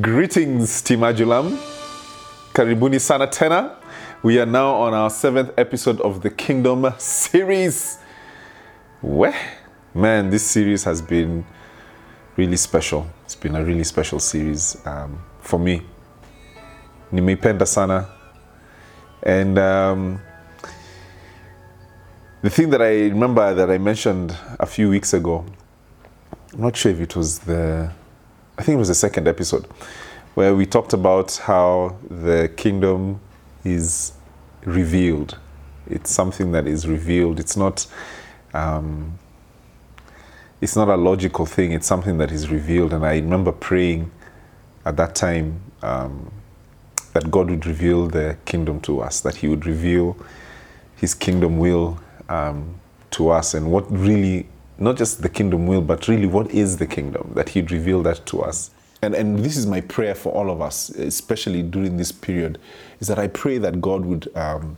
Greetings, Team Ajulam. Karibuni sana tena. We are now on our seventh episode of the Kingdom series. Weh, man, this series has been really special. It's been a really special series um, for me. Nimeipenda sana. And um, the thing that I remember that I mentioned a few weeks ago, I'm not sure if it was the, I think it was the second episode, where we talked about how the kingdom is revealed. It's something that is revealed. It's not, um, it's not a logical thing. It's something that is revealed. And I remember praying at that time um, that God would reveal the kingdom to us, that He would reveal His kingdom will um, to us, and what really not just the kingdom will, but really what is the kingdom, that He'd reveal that to us. And, and this is my prayer for all of us, especially during this period, is that I pray that God would, um,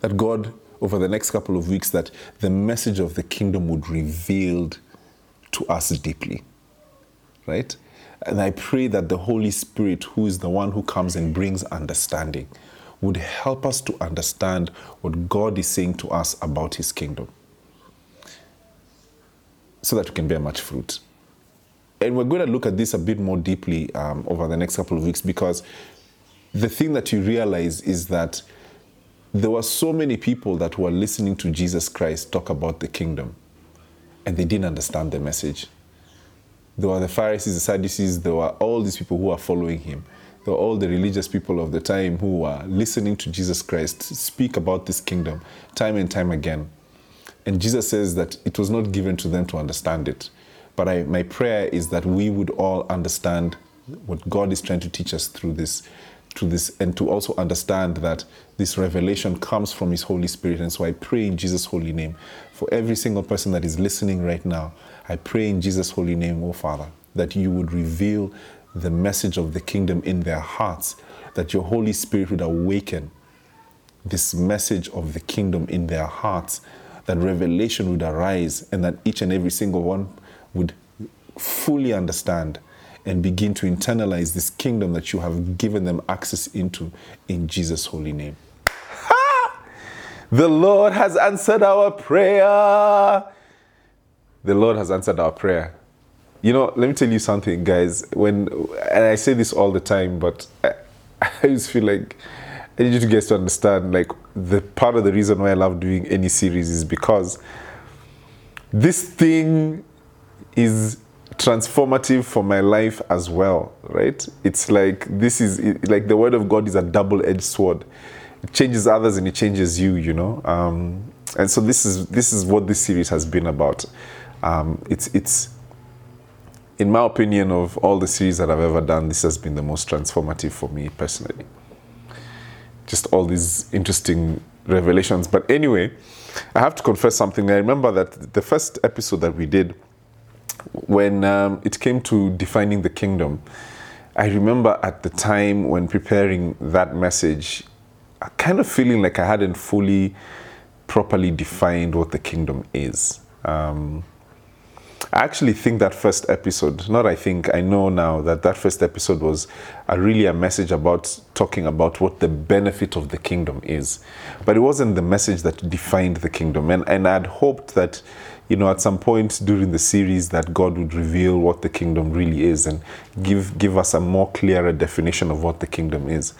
that God, over the next couple of weeks, that the message of the kingdom would revealed to us deeply, right? And I pray that the Holy Spirit, who is the one who comes and brings understanding, would help us to understand what God is saying to us about His kingdom so that we can bear much fruit. And we're going to look at this a bit more deeply um, over the next couple of weeks because the thing that you realize is that there were so many people that were listening to Jesus Christ talk about the kingdom and they didn't understand the message. There were the Pharisees, the Sadducees, there were all these people who were following him. There were all the religious people of the time who were listening to Jesus Christ speak about this kingdom time and time again. And Jesus says that it was not given to them to understand it. But I, my prayer is that we would all understand what God is trying to teach us through this, through this, and to also understand that this revelation comes from His Holy Spirit. And so I pray in Jesus' holy name for every single person that is listening right now. I pray in Jesus' holy name, oh Father, that you would reveal the message of the kingdom in their hearts, that your Holy Spirit would awaken this message of the kingdom in their hearts, that revelation would arise, and that each and every single one would fully understand and begin to internalize this kingdom that you have given them access into in Jesus' holy name. Ha! The Lord has answered our prayer. The Lord has answered our prayer. You know, let me tell you something, guys. When and I say this all the time, but I, I just feel like I need you guys to understand. Like the part of the reason why I love doing any series is because this thing is transformative for my life as well, right? It's like this is like the word of God is a double-edged sword. It changes others and it changes you, you know. Um, and so this is this is what this series has been about. Um, it's it's in my opinion of all the series that I've ever done, this has been the most transformative for me personally. Just all these interesting revelations. But anyway, I have to confess something. I remember that the first episode that we did when um, it came to defining the kingdom, I remember at the time when preparing that message, I kind of feeling like I hadn't fully, properly defined what the kingdom is. Um, I actually think that first episode, not I think, I know now that that first episode was a, really a message about talking about what the benefit of the kingdom is. But it wasn't the message that defined the kingdom. And, and I'd hoped that you know, at some point during the series that God would reveal what the kingdom really is and give give us a more clearer definition of what the kingdom is.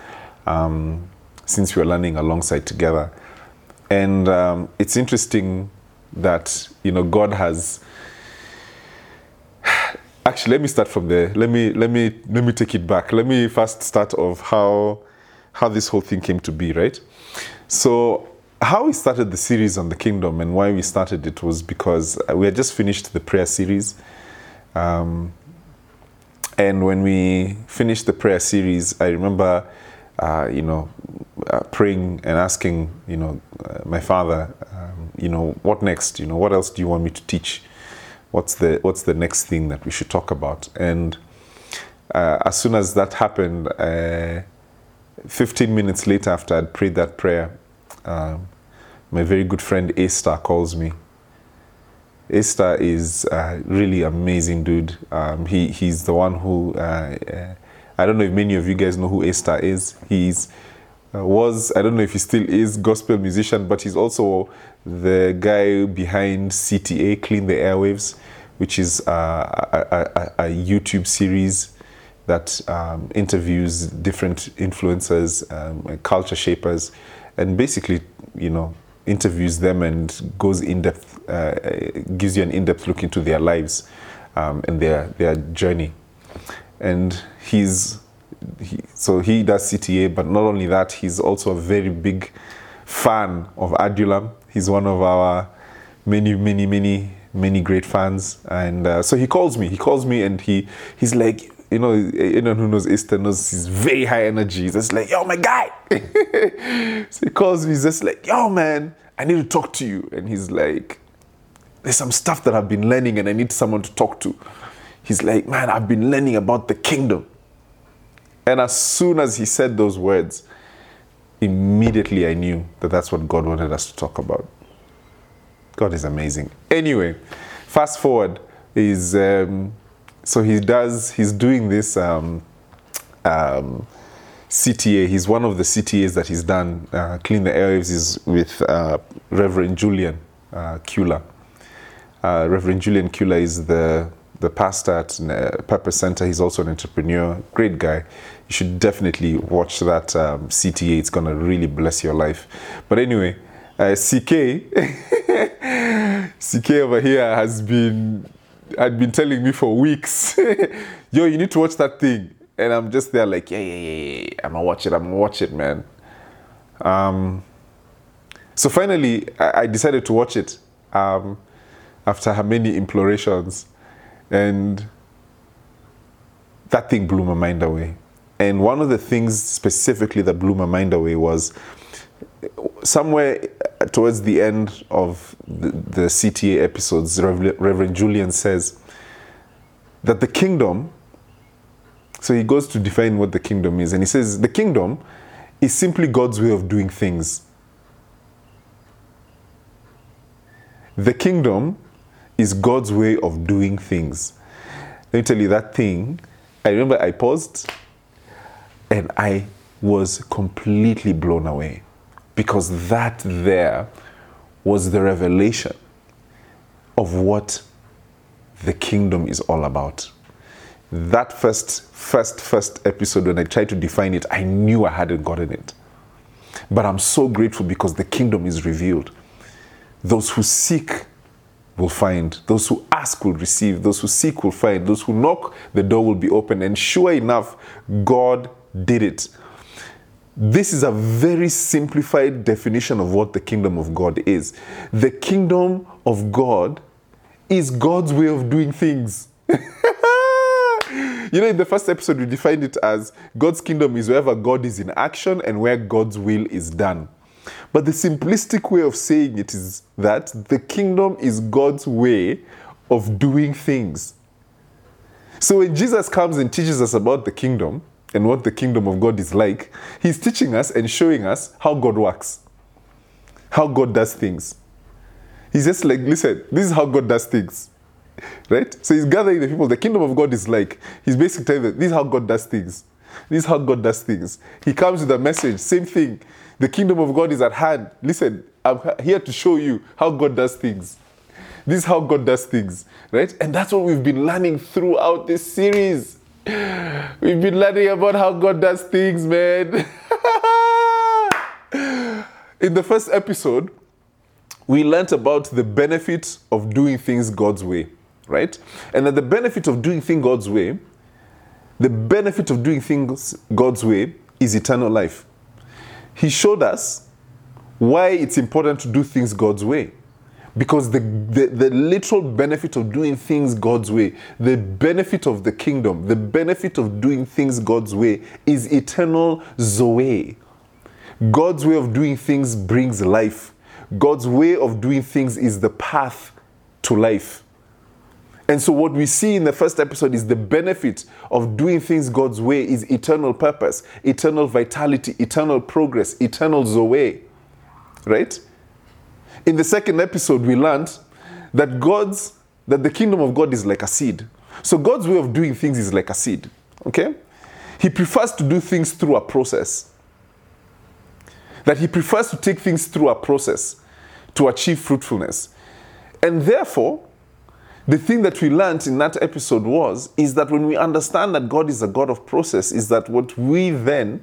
Um, since we're learning alongside together, and um, it's interesting that you know God has. Actually, let me start from there. Let me let me let me take it back. Let me first start of how how this whole thing came to be. Right. So how we started the series on the kingdom and why we started it was because we had just finished the prayer series. Um, and when we finished the prayer series, I remember, uh, you know, uh, praying and asking, you know, uh, my father, um, you know, what next? You know, what else do you want me to teach? What's the What's the next thing that we should talk about? And uh, as soon as that happened, uh, 15 minutes later, after I'd prayed that prayer, um, my very good friend Esther calls me A-Star is a really amazing dude. Um, he he's the one who uh, uh, I don't know if many of you guys know who A-Star is. He's uh, was I don't know if he still is gospel musician, but he's also the guy behind CTA Clean the Airwaves, which is a, a, a, YouTube series that um, interviews different influencers, um, culture shapers, and basically you know interviews them and goes in depth, uh, gives you an in depth look into their lives um, and their their journey, and he's he, so he does CTA, but not only that, he's also a very big fan of Adulam. He's one of our many, many, many, many great fans, and uh, so he calls me. He calls me, and he he's like, you know, anyone who knows Easter knows he's very high energy. He's just like, yo, my guy. so he calls me. He's just like, yo, man, I need to talk to you. And he's like, there's some stuff that I've been learning, and I need someone to talk to. He's like, man, I've been learning about the kingdom. And as soon as he said those words, immediately I knew that that's what God wanted us to talk about. God is amazing. Anyway, fast forward is um, so he does he's doing this um, um, CTA. He's one of the CTAs that he's done. Uh, Clean the Airwaves is with uh, Reverend Julian uh, Kyula. Uh, Reverend Julian Kyula is the the pastor at uh, Purpose Center. He's also an entrepreneur, great guy you should definitely watch that um, CTA. It's gonna really bless your life. But anyway, uh, CK, CK over here has been had been telling me for weeks, yo, you need to watch that thing, and I'm just there like, yeah, yeah, yeah, yeah. I'm gonna watch it. I'm gonna watch it, man. Um, so finally, I, I decided to watch it um, after her many implorations, and that thing blew my mind away. And one of the things specifically that blew my mind away was somewhere towards the end of the, the CTA episodes, Reverend Julian says that the kingdom, so he goes to define what the kingdom is, and he says the kingdom is simply God's way of doing things. The kingdom is God's way of doing things. Let me tell you that thing. I remember I paused and I was completely blown away because that there was the revelation of what the kingdom is all about. That first, first, first episode, when I tried to define it, I knew I hadn't gotten it. But I'm so grateful because the kingdom is revealed. Those who seek will find. Those who ask will receive. Those who seek will find. Those who knock, the door will be open. And sure enough, God did it. This is a very simplified definition of what the kingdom of God is. The kingdom of God is God's way of doing things. you know, in the first episode, we defined it as God's kingdom is wherever God is in action and where God's will is done. But the simplistic way of saying it is that the kingdom is God's way of doing things. So when Jesus comes and teaches us about the kingdom, and what the kingdom of God is like, he's teaching us and showing us how God works, how God does things. He's just like, listen, this is how God does things. Right? So he's gathering the people. The kingdom of God is like, he's basically telling them, this is how God does things. This is how God does things. He comes with a message, same thing. The kingdom of God is at hand. Listen, I'm here to show you how God does things. This is how God does things, right? And that's what we've been learning throughout this series. We've been learning about how God does things, man. In the first episode, we learned about the benefit of doing things God's way, right? And that the benefit of doing things God's way, the benefit of doing things God's way is eternal life. He showed us why it's important to do things God's way. Because the, the, the literal benefit of doing things God's way, the benefit of the kingdom, the benefit of doing things God's way is eternal Zoe. God's way of doing things brings life. God's way of doing things is the path to life. And so, what we see in the first episode is the benefit of doing things God's way is eternal purpose, eternal vitality, eternal progress, eternal Zoe. Right? In the second episode, we learned that God's that the kingdom of God is like a seed. So God's way of doing things is like a seed. Okay? He prefers to do things through a process. That he prefers to take things through a process to achieve fruitfulness. And therefore, the thing that we learned in that episode was is that when we understand that God is a God of process, is that what we then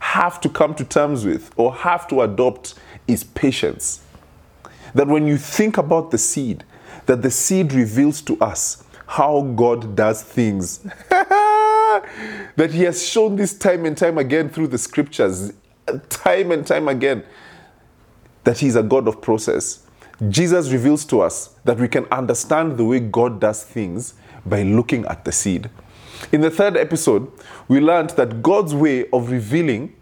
have to come to terms with or have to adopt is patience. That when you think about the seed, that the seed reveals to us how God does things. that He has shown this time and time again through the scriptures, time and time again, that He's a God of process. Jesus reveals to us that we can understand the way God does things by looking at the seed. In the third episode, we learned that God's way of revealing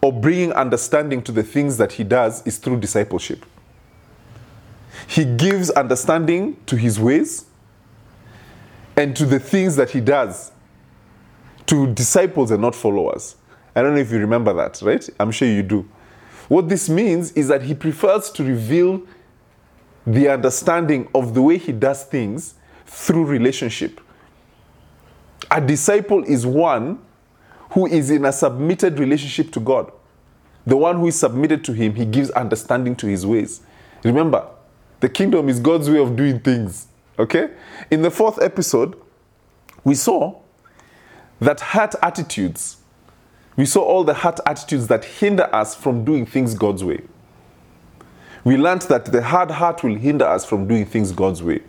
or bringing understanding to the things that He does is through discipleship. He gives understanding to His ways and to the things that He does to disciples and not followers. I don't know if you remember that, right? I'm sure you do. What this means is that He prefers to reveal the understanding of the way He does things through relationship. A disciple is one who is in a submitted relationship to God. The one who is submitted to Him, He gives understanding to His ways. Remember, the kingdom is God's way of doing things. Okay? In the fourth episode, we saw that heart attitudes, we saw all the heart attitudes that hinder us from doing things God's way. We learned that the hard heart will hinder us from doing things God's way.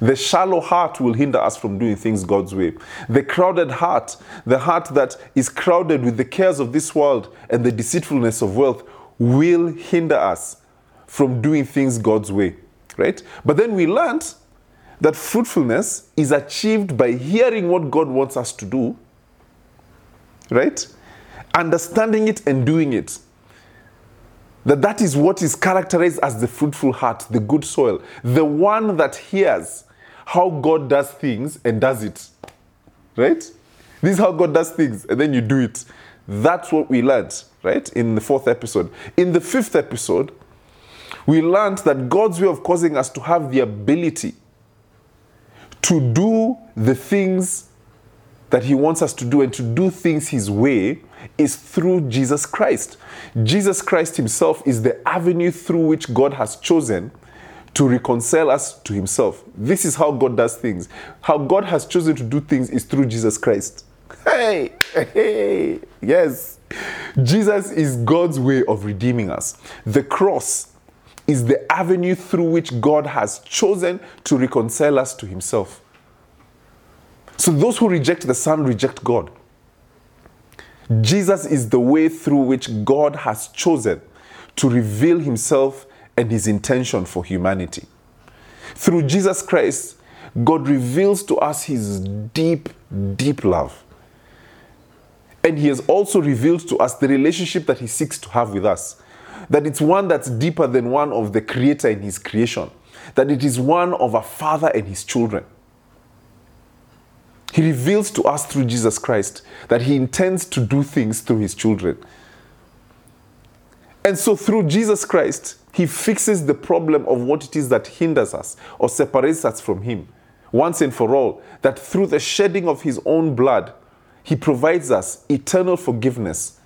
The shallow heart will hinder us from doing things God's way. The crowded heart, the heart that is crowded with the cares of this world and the deceitfulness of wealth, will hinder us from doing things God's way. Right? But then we learned that fruitfulness is achieved by hearing what God wants us to do, right? Understanding it and doing it that that is what is characterized as the fruitful heart, the good soil, the one that hears how God does things and does it. Right? This is how God does things, and then you do it. That's what we learned, right? In the fourth episode. In the fifth episode, we learned that God's way of causing us to have the ability to do the things that He wants us to do and to do things His way is through Jesus Christ. Jesus Christ Himself is the avenue through which God has chosen to reconcile us to Himself. This is how God does things. How God has chosen to do things is through Jesus Christ. Hey, hey, yes. Jesus is God's way of redeeming us. The cross is the avenue through which God has chosen to reconcile us to Himself. So those who reject the Son reject God. Jesus is the way through which God has chosen to reveal himself and his intention for humanity. Through Jesus Christ, God reveals to us his deep, deep love. And he has also revealed to us the relationship that he seeks to have with us. That it's one that's deeper than one of the creator and his creation. That it is one of a father and his children. He reveals to us through Jesus Christ that He intends to do things through His children. And so, through Jesus Christ, He fixes the problem of what it is that hinders us or separates us from Him once and for all. That through the shedding of His own blood, He provides us eternal forgiveness.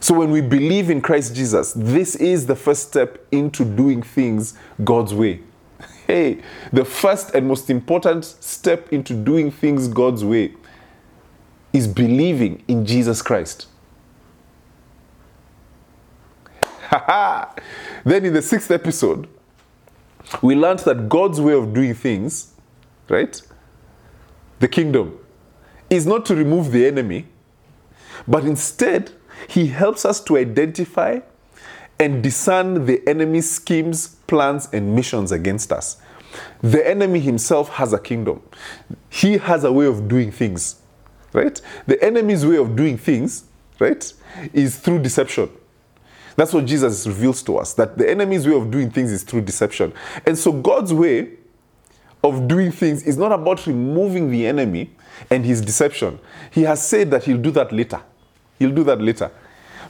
So, when we believe in Christ Jesus, this is the first step into doing things God's way. Hey, the first and most important step into doing things God's way is believing in Jesus Christ. then in the sixth episode, we learned that God's way of doing things, right? The kingdom, is not to remove the enemy, but instead, He helps us to identify and discern the enemy's schemes, plans, and missions against us. The enemy himself has a kingdom, he has a way of doing things, right? The enemy's way of doing things, right, is through deception. That's what Jesus reveals to us that the enemy's way of doing things is through deception. And so God's way of doing things is not about removing the enemy and his deception. He has said that he'll do that later. He'll do that later.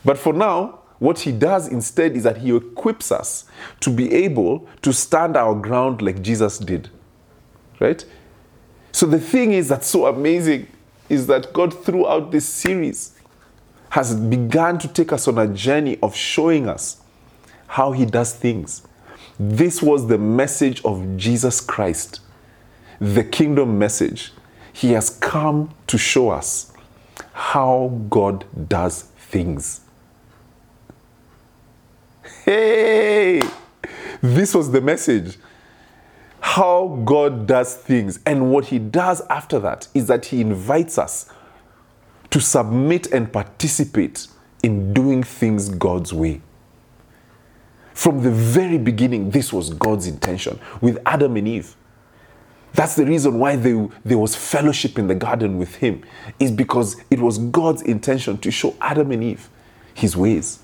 But for now, what he does instead is that he equips us to be able to stand our ground like Jesus did. Right? So the thing is that's so amazing is that God throughout this series has begun to take us on a journey of showing us how he does things. This was the message of Jesus Christ, the kingdom message. He has come to show us how God does things. Hey, this was the message. How God does things. And what He does after that is that He invites us to submit and participate in doing things God's way. From the very beginning, this was God's intention with Adam and Eve. That's the reason why they, there was fellowship in the garden with Him, is because it was God's intention to show Adam and Eve His ways,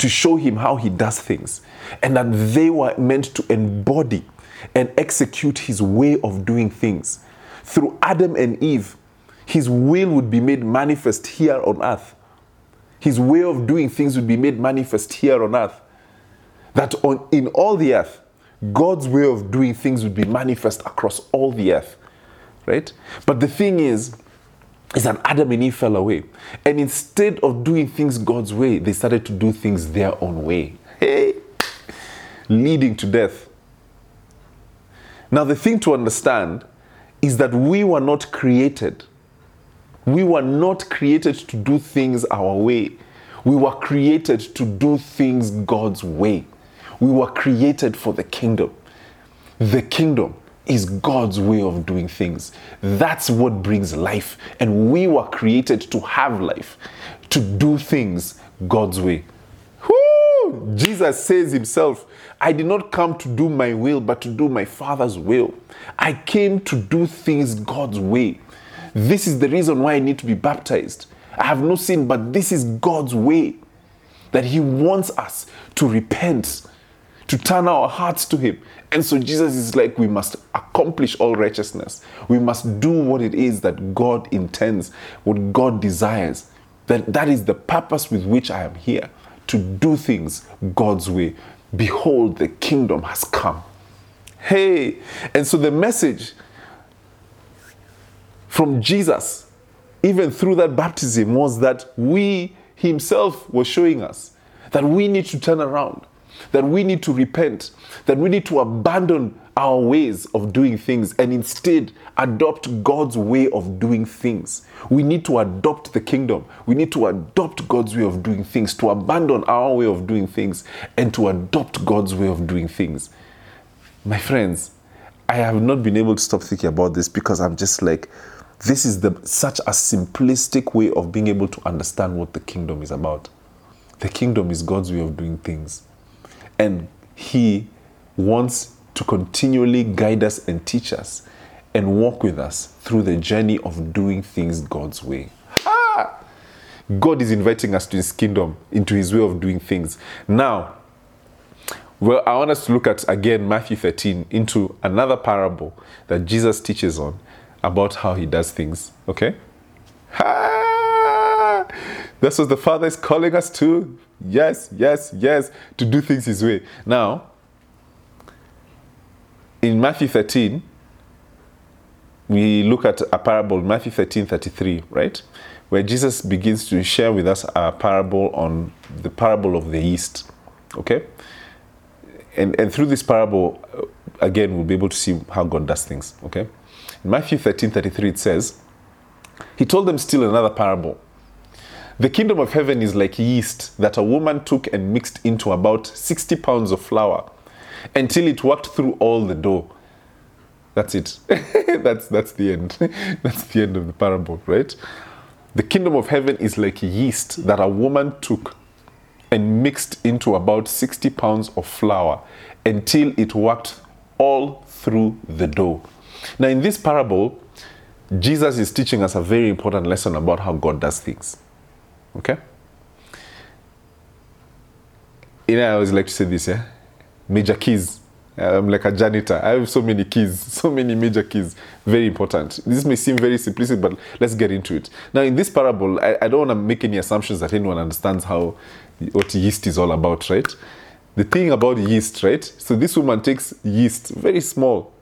to show Him how He does things, and that they were meant to embody and execute His way of doing things. Through Adam and Eve, his will would be made manifest here on earth. His way of doing things would be made manifest here on earth. That on, in all the earth, God's way of doing things would be manifest across all the earth. Right? But the thing is, is that Adam and Eve fell away. And instead of doing things God's way, they started to do things their own way. Hey! Leading to death. Now, the thing to understand is that we were not created we were not created to do things our way. We were created to do things God's way. We were created for the kingdom. The kingdom is God's way of doing things. That's what brings life. And we were created to have life, to do things God's way. Woo! Jesus says himself, I did not come to do my will, but to do my Father's will. I came to do things God's way. This is the reason why I need to be baptized. I have no sin, but this is God's way. That He wants us to repent, to turn our hearts to Him. And so Jesus is like, we must accomplish all righteousness. We must do what it is that God intends, what God desires. That, that is the purpose with which I am here to do things God's way. Behold, the kingdom has come. Hey, and so the message from Jesus, even through that baptism, was that we Himself was showing us that we need to turn around, that we need to repent, that we need to abandon our ways of doing things and instead adopt God's way of doing things. We need to adopt the kingdom. We need to adopt God's way of doing things, to abandon our way of doing things and to adopt God's way of doing things. My friends, I have not been able to stop thinking about this because I'm just like, this is the, such a simplistic way of being able to understand what the kingdom is about. The kingdom is God's way of doing things. And He wants to continually guide us and teach us and walk with us through the journey of doing things God's way. Ah! God is inviting us to His kingdom, into His way of doing things. Now, well, I want us to look at again Matthew 13 into another parable that Jesus teaches on about how he does things. Okay? Ha! That's what the Father is calling us to. Yes, yes, yes, to do things his way. Now, in Matthew 13, we look at a parable, Matthew 13 33, right? Where Jesus begins to share with us a parable on the parable of the yeast. Okay? And, and through this parable, uh, again, we'll be able to see how God does things. Okay? In Matthew 13 33, it says, He told them still another parable. The kingdom of heaven is like yeast that a woman took and mixed into about 60 pounds of flour until it worked through all the dough. That's it. that's, that's the end. that's the end of the parable, right? The kingdom of heaven is like yeast that a woman took and mixed into about 60 pounds of flour until it worked all through the dough. Now, in this parable, Jesus is teaching us a very important lesson about how God does things. Okay? You know, I always like to say this, yeah? Major keys. I'm like a janitor. I have so many keys, so many major keys. Very important. This may seem very simplistic, but let's get into it. Now, in this parable, I, I don't want to make any assumptions that anyone understands how what yeast is all about, right? The thing about yeast, right? So this woman takes yeast, very small,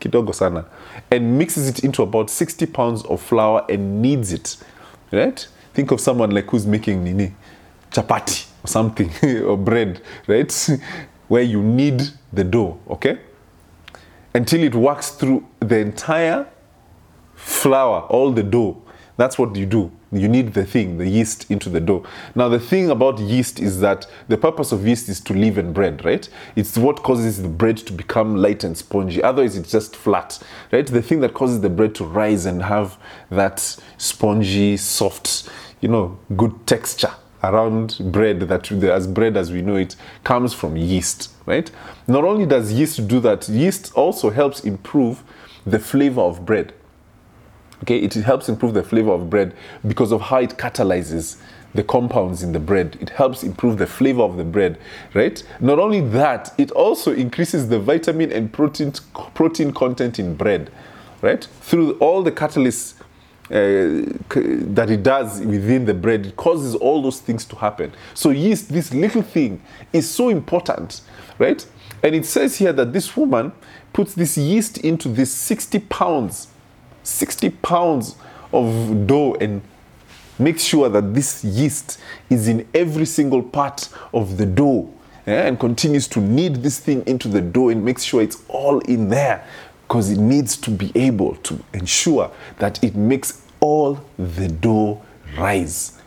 kidogo sana, and mixes it into about 60 pounds of flour and kneads it, right? Think of someone like who's making nini, chapati or something, or bread, right? Where you knead the dough, okay? Until it works through the entire flour, all the dough. That's what you do. You need the thing, the yeast, into the dough. Now, the thing about yeast is that the purpose of yeast is to leaven bread, right? It's what causes the bread to become light and spongy. Otherwise, it's just flat, right? The thing that causes the bread to rise and have that spongy, soft, you know, good texture around bread that as bread as we know it comes from yeast right? Not only does yeast do that yeast also helps improve the flavor of bread. Okay it helps improve the flavor of bread because of how it catalyzes the compounds in the bread. It helps improve the flavor of the bread right? Not only that it also increases the vitamin and protein protein content in bread right? Through all the catalysts Uh, that it does within the bread, it causes all those things to happen. So, yeast, this little thing, is so important, right? And it says here that this woman puts this yeast into this 60 pounds, 60 pounds of dough and makes sure that this yeast is in every single part of the dough yeah, and continues to knead this thing into the dough and makes sure it's all in there because it needs to be able to ensure that it makes all the dough rise.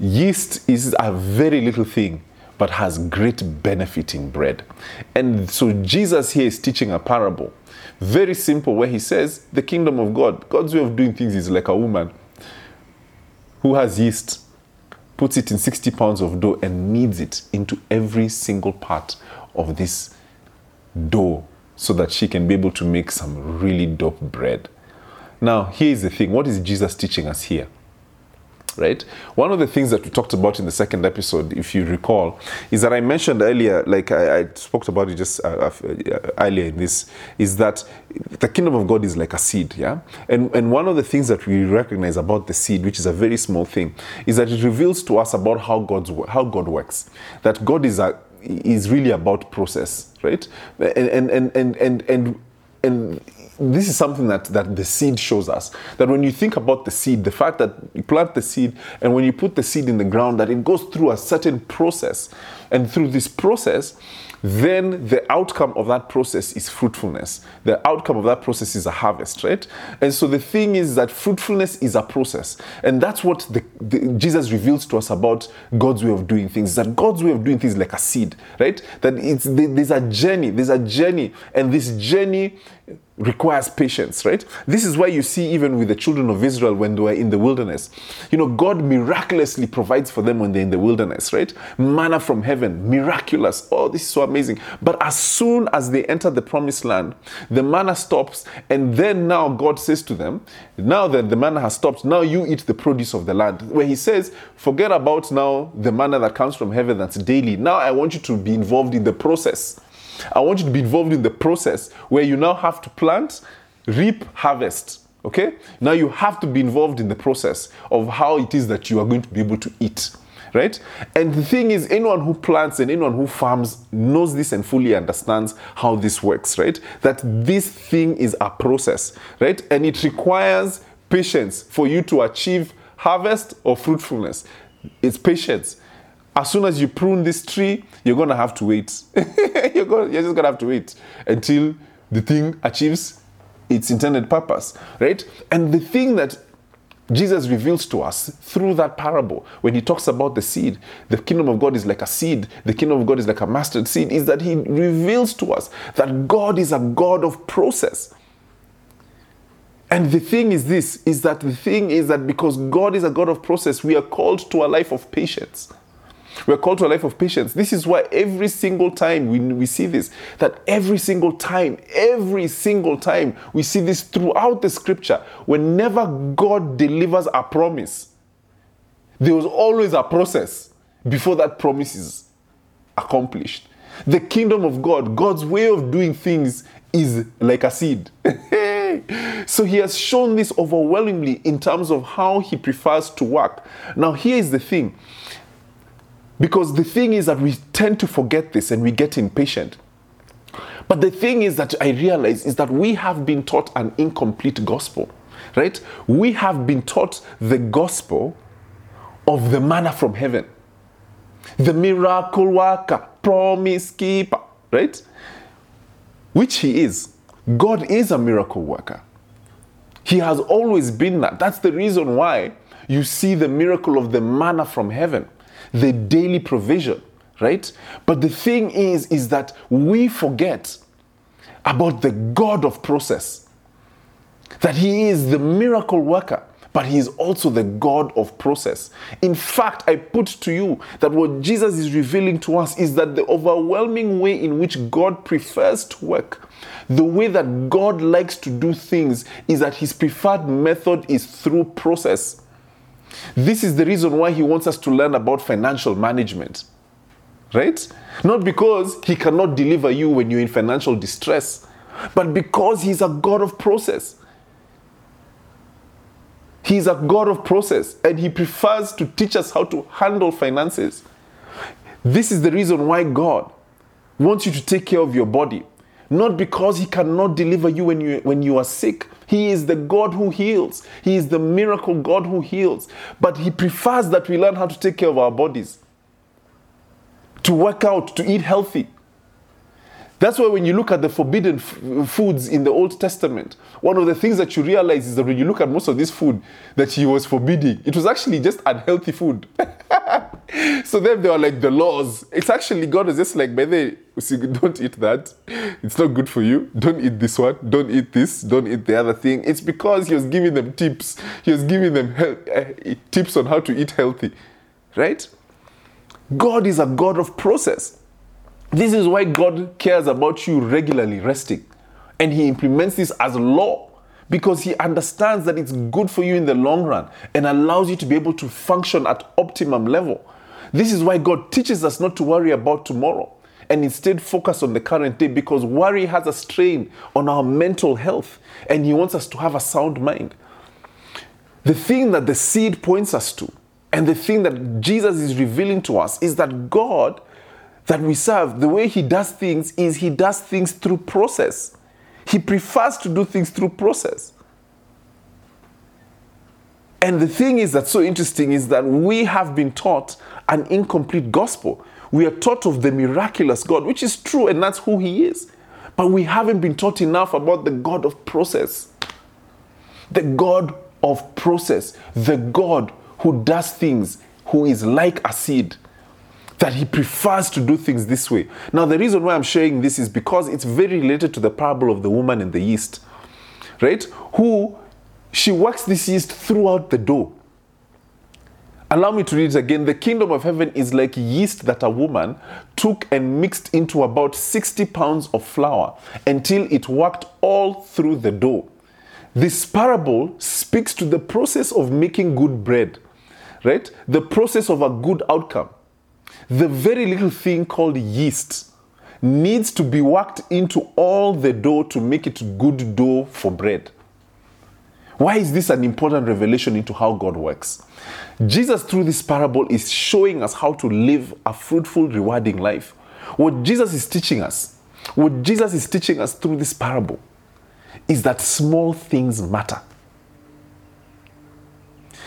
Yeast is a very little thing, but has great benefit in bread. And so Jesus here is teaching a parable, very simple, where he says, The kingdom of God, God's way of doing things is like a woman who has yeast, puts it in 60 pounds of dough, and kneads it into every single part of this dough so that she can be able to make some really dope bread. Now, here's the thing what is Jesus teaching us here? Right? One of the things that we talked about in the second episode, if you recall, is that I mentioned earlier, like I, I spoke about it just uh, uh, earlier in this, is that the kingdom of God is like a seed, yeah? And, and one of the things that we recognize about the seed, which is a very small thing, is that it reveals to us about how, God's, how God works. That God is, a, is really about process, right? And, and, and, and, and, and, this is something that, that the seed shows us. That when you think about the seed, the fact that you plant the seed and when you put the seed in the ground, that it goes through a certain process. And through this process, then the outcome of that process is fruitfulness. The outcome of that process is a harvest, right? And so the thing is that fruitfulness is a process. And that's what the, the, Jesus reveals to us about God's way of doing things. Is That God's way of doing things like a seed, right? That it's, there's a journey, there's a journey, and this journey requires patience, right? This is why you see, even with the children of Israel when they were in the wilderness, you know, God miraculously provides for them when they're in the wilderness, right? Manna from heaven, miraculous. Oh, this is so amazing. But as soon as they enter the promised land, the manna stops, and then now God says to them, Now that the manna has stopped, now you eat the produce of the land. Where He says, Forget about now the manna that comes from heaven that's daily. Now I want you to be involved in the process. I want you to be involved in the process where you now have to plant, reap, harvest. Okay? Now you have to be involved in the process of how it is that you are going to be able to eat. Right? And the thing is, anyone who plants and anyone who farms knows this and fully understands how this works, right? That this thing is a process, right? And it requires patience for you to achieve harvest or fruitfulness. It's patience as soon as you prune this tree, you're gonna have to wait. you're, gonna, you're just gonna have to wait until the thing achieves its intended purpose, right? And the thing that Jesus reveals to us through that parable when he talks about the seed, the kingdom of God is like a seed, the kingdom of God is like a mustard seed, is that he reveals to us that God is a God of process. And the thing is this is that the thing is that because God is a God of process, we are called to a life of patience. We're called to a life of patience. This is why every single time we, we see this, that every single time, every single time we see this throughout the scripture, whenever God delivers a promise, there was always a process before that promise is accomplished. The kingdom of God, God's way of doing things, is like a seed. so he has shown this overwhelmingly in terms of how he prefers to work. Now, here is the thing because the thing is that we tend to forget this and we get impatient. But the thing is that I realize is that we have been taught an incomplete gospel, right? We have been taught the gospel of the manna from heaven, the miracle worker, promise keeper, right? Which he is. God is a miracle worker. He has always been that. That's the reason why you see the miracle of the manna from heaven, the daily provision, right? But the thing is, is that we forget about the God of process, that He is the miracle worker but he is also the God of process. In fact, I put to you that what Jesus is revealing to us is that the overwhelming way in which God prefers to work, the way that God likes to do things, is that his preferred method is through process. This is the reason why he wants us to learn about financial management. Right? Not because he cannot deliver you when you're in financial distress, but because he's a God of process. He's a God of process and He prefers to teach us how to handle finances. This is the reason why God wants you to take care of your body. Not because He cannot deliver you when you, when you are sick. He is the God who heals. He is the miracle God who heals. But He prefers that we learn how to take care of our bodies, to work out, to eat healthy, that's why when you look at the forbidden f- foods in the Old Testament, one of the things that you realize is that when you look at most of this food that he was forbidding, it was actually just unhealthy food. so then they were like the laws. It's actually God is just like, by the don't eat that. It's not good for you. Don't eat this one. Don't eat this. Don't eat the other thing. It's because he was giving them tips. He was giving them he- uh, tips on how to eat healthy, right? God is a God of process. This is why God cares about you regularly resting. And He implements this as law because He understands that it's good for you in the long run and allows you to be able to function at optimum level. This is why God teaches us not to worry about tomorrow and instead focus on the current day because worry has a strain on our mental health and He wants us to have a sound mind. The thing that the seed points us to and the thing that Jesus is revealing to us is that God that we serve, the way he does things is he does things through process. He prefers to do things through process. And the thing is that's so interesting is that we have been taught an incomplete gospel. We are taught of the miraculous God, which is true, and that's who He is. But we haven't been taught enough about the God of process. The God of process. The God who does things, who is like a seed that he prefers to do things this way. Now, the reason why I'm sharing this is because it's very related to the parable of the woman in the yeast, right? Who she works this yeast throughout the dough. Allow me to read it again. The kingdom of heaven is like yeast that a woman took and mixed into about 60 pounds of flour until it worked all through the dough. This parable speaks to the process of making good bread, right? The process of a good outcome the very little thing called yeast needs to be worked into all the dough to make it good dough for bread. Why is this an important revelation into how God works? Jesus, through this parable, is showing us how to live a fruitful, rewarding life. What Jesus is teaching us, what Jesus is teaching us through this parable, is that small things matter.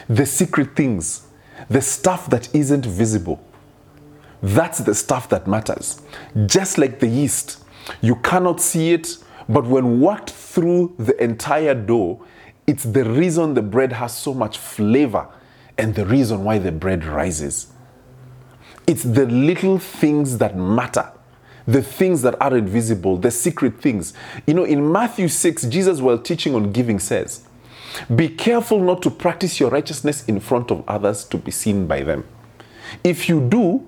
The secret things, the stuff that isn't visible, that's the stuff that matters. Just like the yeast, you cannot see it, but when worked through the entire dough, it's the reason the bread has so much flavor and the reason why the bread rises. It's the little things that matter, the things that are invisible, the secret things. You know, in Matthew 6, Jesus, while teaching on giving, says, Be careful not to practice your righteousness in front of others to be seen by them. If you do,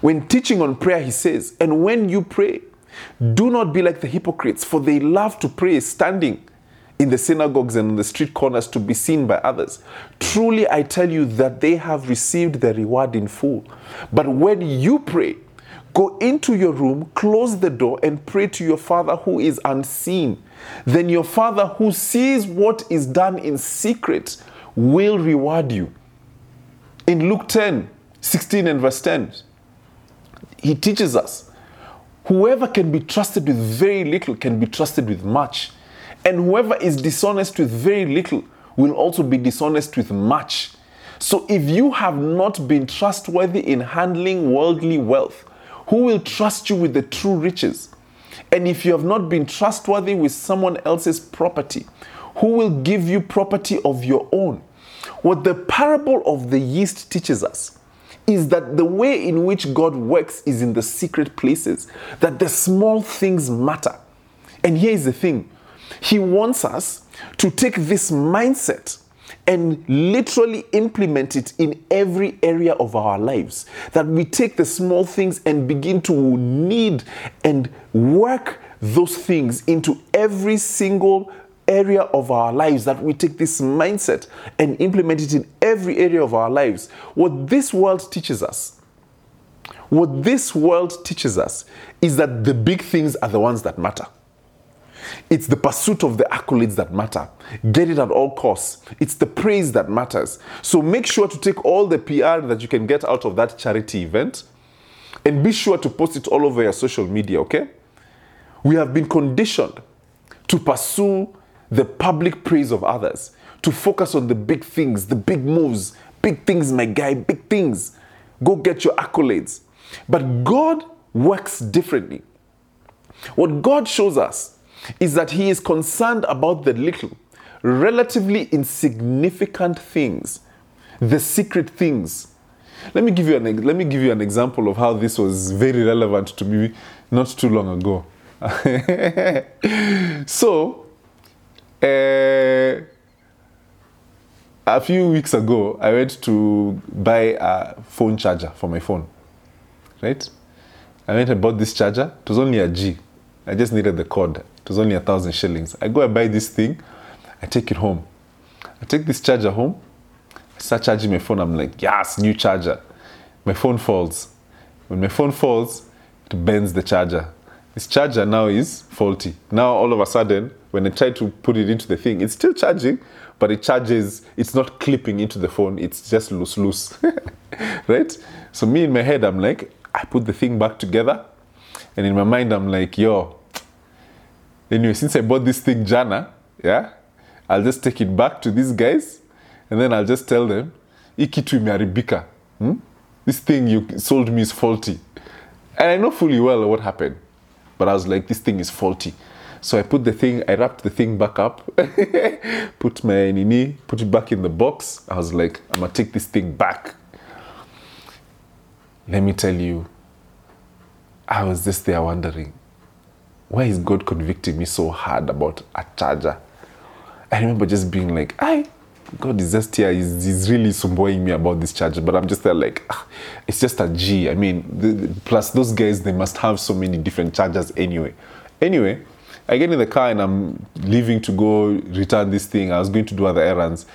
When teaching on prayer, he says, And when you pray, do not be like the hypocrites, for they love to pray standing in the synagogues and in the street corners to be seen by others. Truly, I tell you that they have received their reward in full. But when you pray, go into your room, close the door, and pray to your Father who is unseen. Then your Father who sees what is done in secret will reward you. In Luke 10 16 and verse 10, he teaches us whoever can be trusted with very little can be trusted with much. And whoever is dishonest with very little will also be dishonest with much. So if you have not been trustworthy in handling worldly wealth, who will trust you with the true riches? And if you have not been trustworthy with someone else's property, who will give you property of your own? What the parable of the yeast teaches us is that the way in which God works is in the secret places, that the small things matter. And here is the thing he wants us to take this mindset and literally implement it in every area of our lives. That we take the small things and begin to knead and work those things into every single area of our lives. That we take this mindset and implement it in every area of our lives. What this world teaches us. What this world teaches us is that the big things are the ones that matter. It's the pursuit of the accolades that matter. Get it at all costs. It's the praise that matters. So make sure to take all the PR that you can get out of that charity event and be sure to post it all over your social media, okay? We have been conditioned to pursue the public praise of others, to focus on the big things, the big moves, big things, my guy, big things. Go get your accolades. But God works differently. What God shows us is that he is concerned about the little, relatively insignificant things, the secret things. Let me give you an let me give you an example of how this was very relevant to me not too long ago. so, uh, a few weeks ago, I went to buy a phone charger for my phone. Right? I went and bought this charger. It was only a G. I just needed the cord. It was only a thousand shillings. I go and buy this thing. I take it home. I take this charger home. I start charging my phone. I'm like, yes, new charger. My phone falls. When my phone falls, it bends the charger. This charger now is faulty. Now all of a sudden, when I try to put it into the thing, it's still charging, but it charges, it's not clipping into the phone, it's just loose, loose. right? So me in my head, I'm like, I put the thing back together. And in my mind, I'm like, yo, anyway, since I bought this thing Jana, yeah, I'll just take it back to these guys and then I'll just tell them, Ikitu imeharibika. Hmm? This thing you sold me is faulty. And I know fully well what happened. But I was like, this thing is faulty. So I put the thing, I wrapped the thing back up, put my nini, put it back in the box. I was like, I'm gonna take this thing back. Let me tell you, I was just there wondering, why is God convicting me so hard about a charger? I remember just being like, I God is just here. He's, really sumboing me about this charger, but I'm just there like, ah, it's just a G. I mean, the, plus those guys, they must have so many different chargers anyway. Anyway, I get in the car and I'm leaving to go return this thing. I was going to do other errands.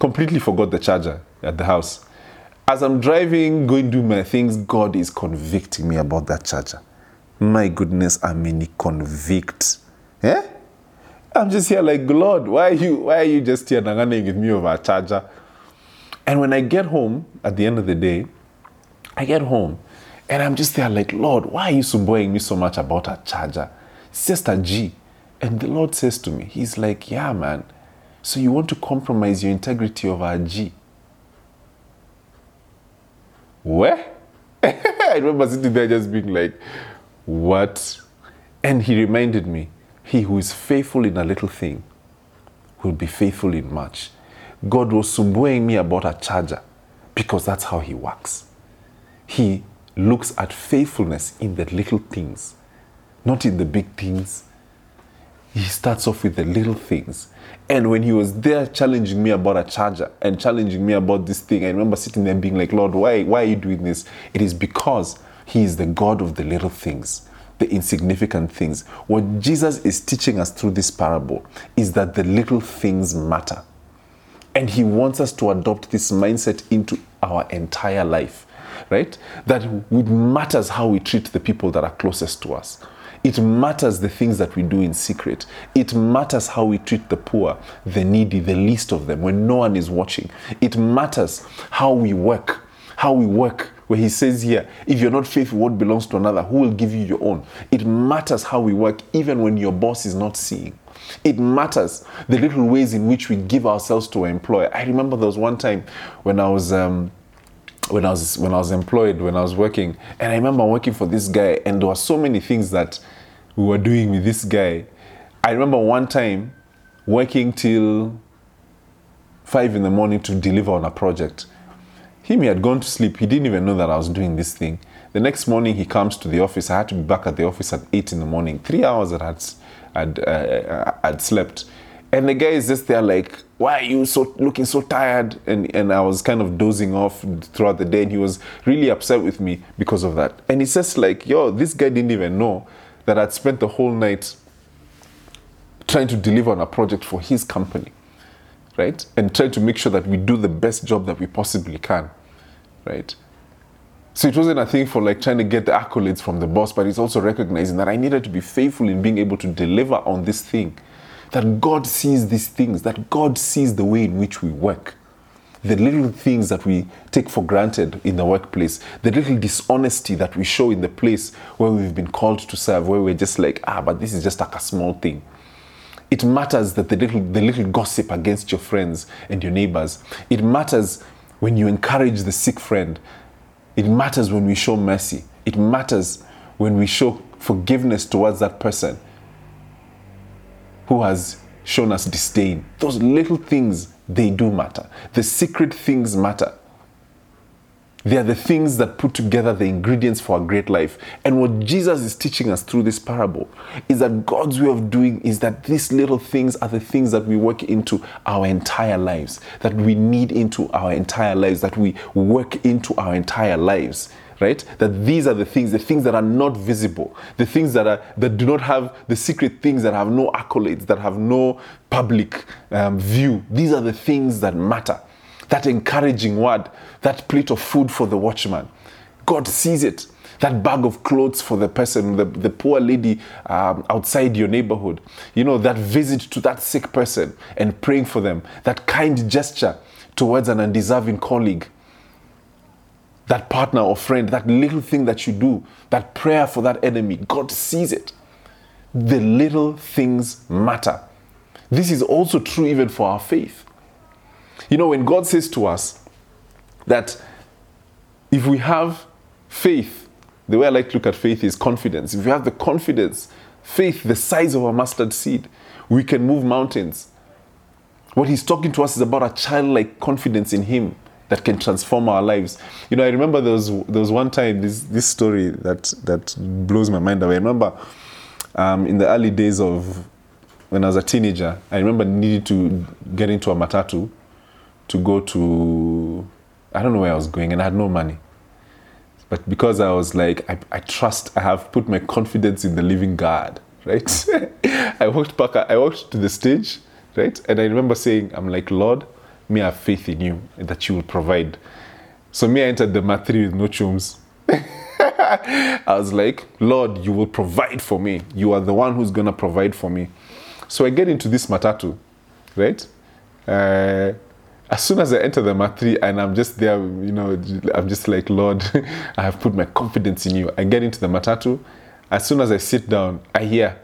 Completely forgot the charger at the house. As I'm driving, going to do my things, God is convicting me about that charger. My goodness, I mean, convict. Yeah? I'm just here like, Lord, why are you, why are you just here nanganing with me over a charger? And when I get home at the end of the day, I get home and I'm just there like, Lord, why are you sumboing me so much about a charger? It's just a G. And the Lord says to me, He's like, yeah, man. So you want to compromise your integrity over a G? Where? I remember sitting there just being like, what? And he reminded me, he who is faithful in a little thing will be faithful in much. God was sumbuing me about a charger because that's how He works. He looks at faithfulness in the little things, not in the big things. He starts off with the little things. And when he was there challenging me about a charger and challenging me about this thing, I remember sitting there being like, Lord, why, why are you doing this? It is because he is the God of the little things, the insignificant things. What Jesus is teaching us through this parable is that the little things matter. And he wants us to adopt this mindset into our entire life, right? That it matters how we treat the people that are closest to us. It matters the things that we do in secret. It matters how we treat the poor, the needy, the least of them when no one is watching. It matters how we work, how we work. Where he says here, if you're not faithful, what belongs to another, who will give you your own? It matters how we work, even when your boss is not seeing. It matters the little ways in which we give ourselves to our employer. I remember there was one time when I was um, when I was when I was employed, when I was working, and I remember working for this guy, and there were so many things that we were doing with this guy. I remember one time working till five in the morning to deliver on a project. Him, he had gone to sleep. He didn't even know that I was doing this thing. The next morning, he comes to the office. I had to be back at the office at eight in the morning. Three hours that I had I'd, uh, I'd slept. And the guy is just there like, why are you so looking so tired? And, and I was kind of dozing off throughout the day. And he was really upset with me because of that. And he says like, yo, this guy didn't even know that I'd spent the whole night trying to deliver on a project for his company, right? And trying to make sure that we do the best job that we possibly can, right? So it wasn't a thing for like trying to get the accolades from the boss, but it's also recognizing that I needed to be faithful in being able to deliver on this thing. That God sees these things, that God sees the way in which we work. The little things that we take for granted in the workplace, the little dishonesty that we show in the place where we've been called to serve, where we're just like, ah, but this is just like a small thing. It matters that the little, the little gossip against your friends and your neighbors. It matters when you encourage the sick friend it matters when we show mercy. It matters when we show forgiveness towards that person who has shown us disdain. Those little things, they do matter. The secret things matter. They are the things that put together the ingredients for a great life. And what Jesus is teaching us through this parable is that God's way of doing is that these little things are the things that we work into our entire lives, that we knead into our entire lives, that we work into our entire lives right? That these are the things the things that are not visible the things that are that do not have the secret things that have no accolades that have no public um, view. These are the things that matter that encouraging word, that plate of food for the watchman. God sees it. That bag of clothes for the person, the, the poor lady um, outside your neighborhood. You know, that visit to that sick person and praying for them. That kind gesture towards an undeserving colleague. That partner or friend, that little thing that you do, that prayer for that enemy. God sees it. The little things matter. This is also true even for our faith. You know, when God says to us that if we have faith, the way I like to look at faith is confidence. If we have the confidence, faith the size of a mustard seed, we can move mountains. What he's talking to us is about a childlike confidence in him that can transform our lives. You know, I remember there was there was one time this this story that that blows my mind away. I remember um, in the early days of when I was a teenager, I remember needing to get into a matatu to go to I don't know where I was going and I had no money. But because I was like, I, I trust, I have put my confidence in the living God, right? I walked back, I walked to the stage, right? And I remember saying, I'm like, Lord, may I have faith in you that you will provide. So me, I entered the matri with no chums. I was like, Lord, you will provide for me. You are the one who's to provide for me. So I get into this matatu, right? Uh, as soon as I enter the matri and I'm just there, you know, I'm just like, Lord, I have put my confidence in you. I get into the matatu. As soon as I sit down, I hear,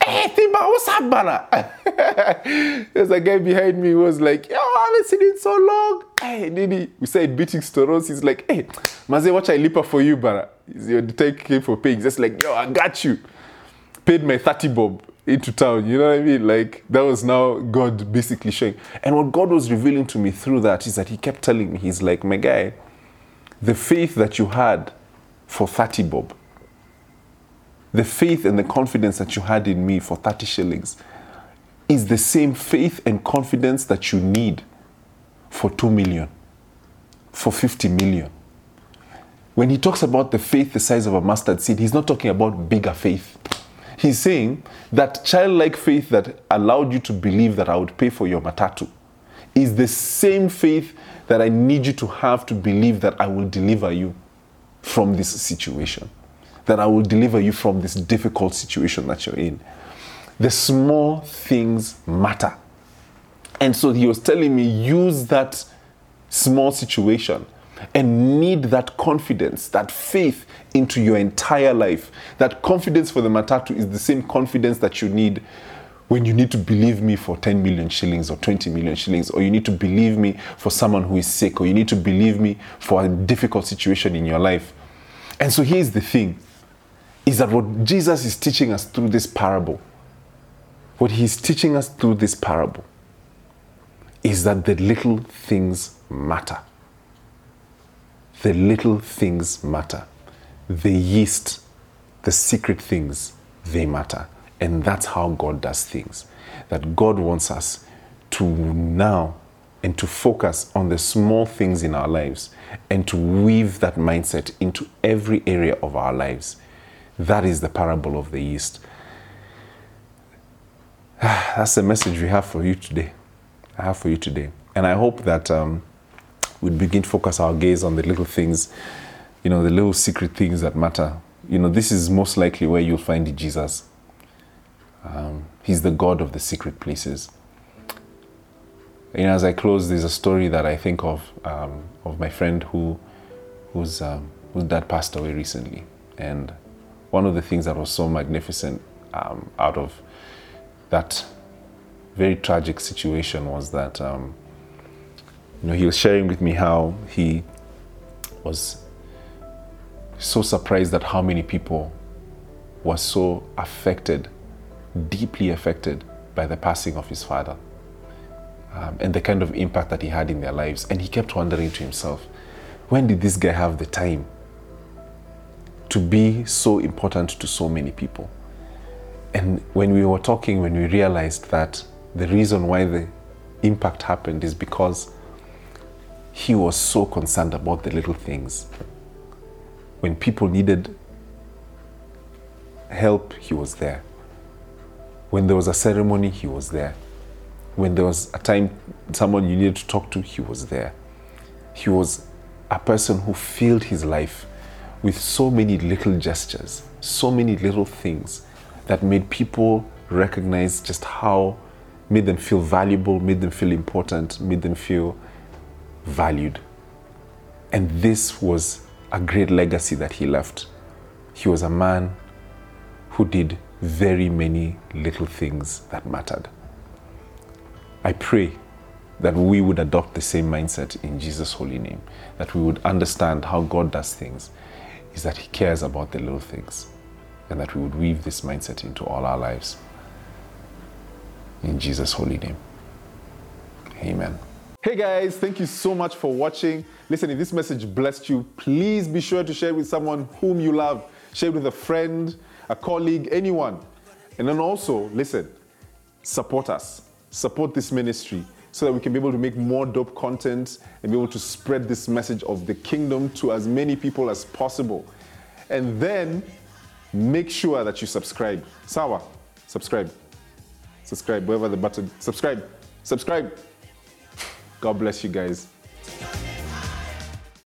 eh, Hey, Thimba, what's up, Bana? There's a guy behind me who was like, Yo, I haven't seen it so long. Hey, Nini, we said beating storos. He's like, Hey, Maze, watch I lipa for you, Bana. Your take came for paying. Just like, Yo, I got you. Paid my 30 bob into town. You know what I mean? Like that was now God basically showing. And what God was revealing to me through that is that He kept telling me, He's like, my guy, the faith that you had for 30 bob, the faith and the confidence that you had in me for 30 shillings is the same faith and confidence that you need for 2 million, for 50 million. When he talks about the faith the size of a mustard seed, he's not talking about bigger faith. He's saying that childlike faith that allowed you to believe that I would pay for your matatu is the same faith that I need you to have to believe that I will deliver you from this situation, that I will deliver you from this difficult situation that you're in. The small things matter. And so he was telling me, use that small situation and knead that confidence, that faith into your entire life. That confidence for the matatu is the same confidence that you need when you need to believe me for 10 million shillings or 20 million shillings, or you need to believe me for someone who is sick, or you need to believe me for a difficult situation in your life. And so here's the thing is that what Jesus is teaching us through this parable, what he's teaching us through this parable, is that the little things matter. The little things matter. The yeast, the secret things, they matter. And that's how God does things. That God wants us to now and to focus on the small things in our lives and to weave that mindset into every area of our lives. That is the parable of the yeast. That's the message we have for you today. I have for you today. And I hope that um, we begin to focus our gaze on the little things, you know, the little secret things that matter. You know, this is most likely where you'll find Jesus. Um, he's the God of the secret places. You know, as I close, there's a story that I think of um, of my friend who, whose um, whose dad passed away recently, and one of the things that was so magnificent um, out of that very tragic situation was that um, you know he was sharing with me how he was so surprised at how many people were so affected, deeply affected by the passing of his father um, and the kind of impact that he had in their lives. And he kept wondering to himself, when did this guy have the time to be so important to so many people? And when we were talking, when we realized that the reason why the impact happened is because he was so concerned about the little things. When people needed help, he was there. When there was a ceremony, he was there. When there was a time someone you needed to talk to, he was there. He was a person who filled his life with so many little gestures, so many little things that made people recognize just how, made them feel valuable, made them feel important, made them feel valued. And this was a great legacy that he left. He was a man who did very many little things that mattered. I pray that we would adopt the same mindset in Jesus' holy name, that we would understand how God does things, is that He cares about the little things and that we would weave this mindset into all our lives. In Jesus' holy name. Amen. Hey guys, thank you so much for watching. Listen, if this message blessed you, please be sure to share it with someone whom you love. Share it with a friend, a colleague, anyone. And then also, listen, support us, support this ministry so that we can be able to make more dope content and be able to spread this message of the kingdom to as many people as possible. And then make sure that you subscribe. Sawa, subscribe. Subscribe, wherever the button. Subscribe. Subscribe. God bless you guys.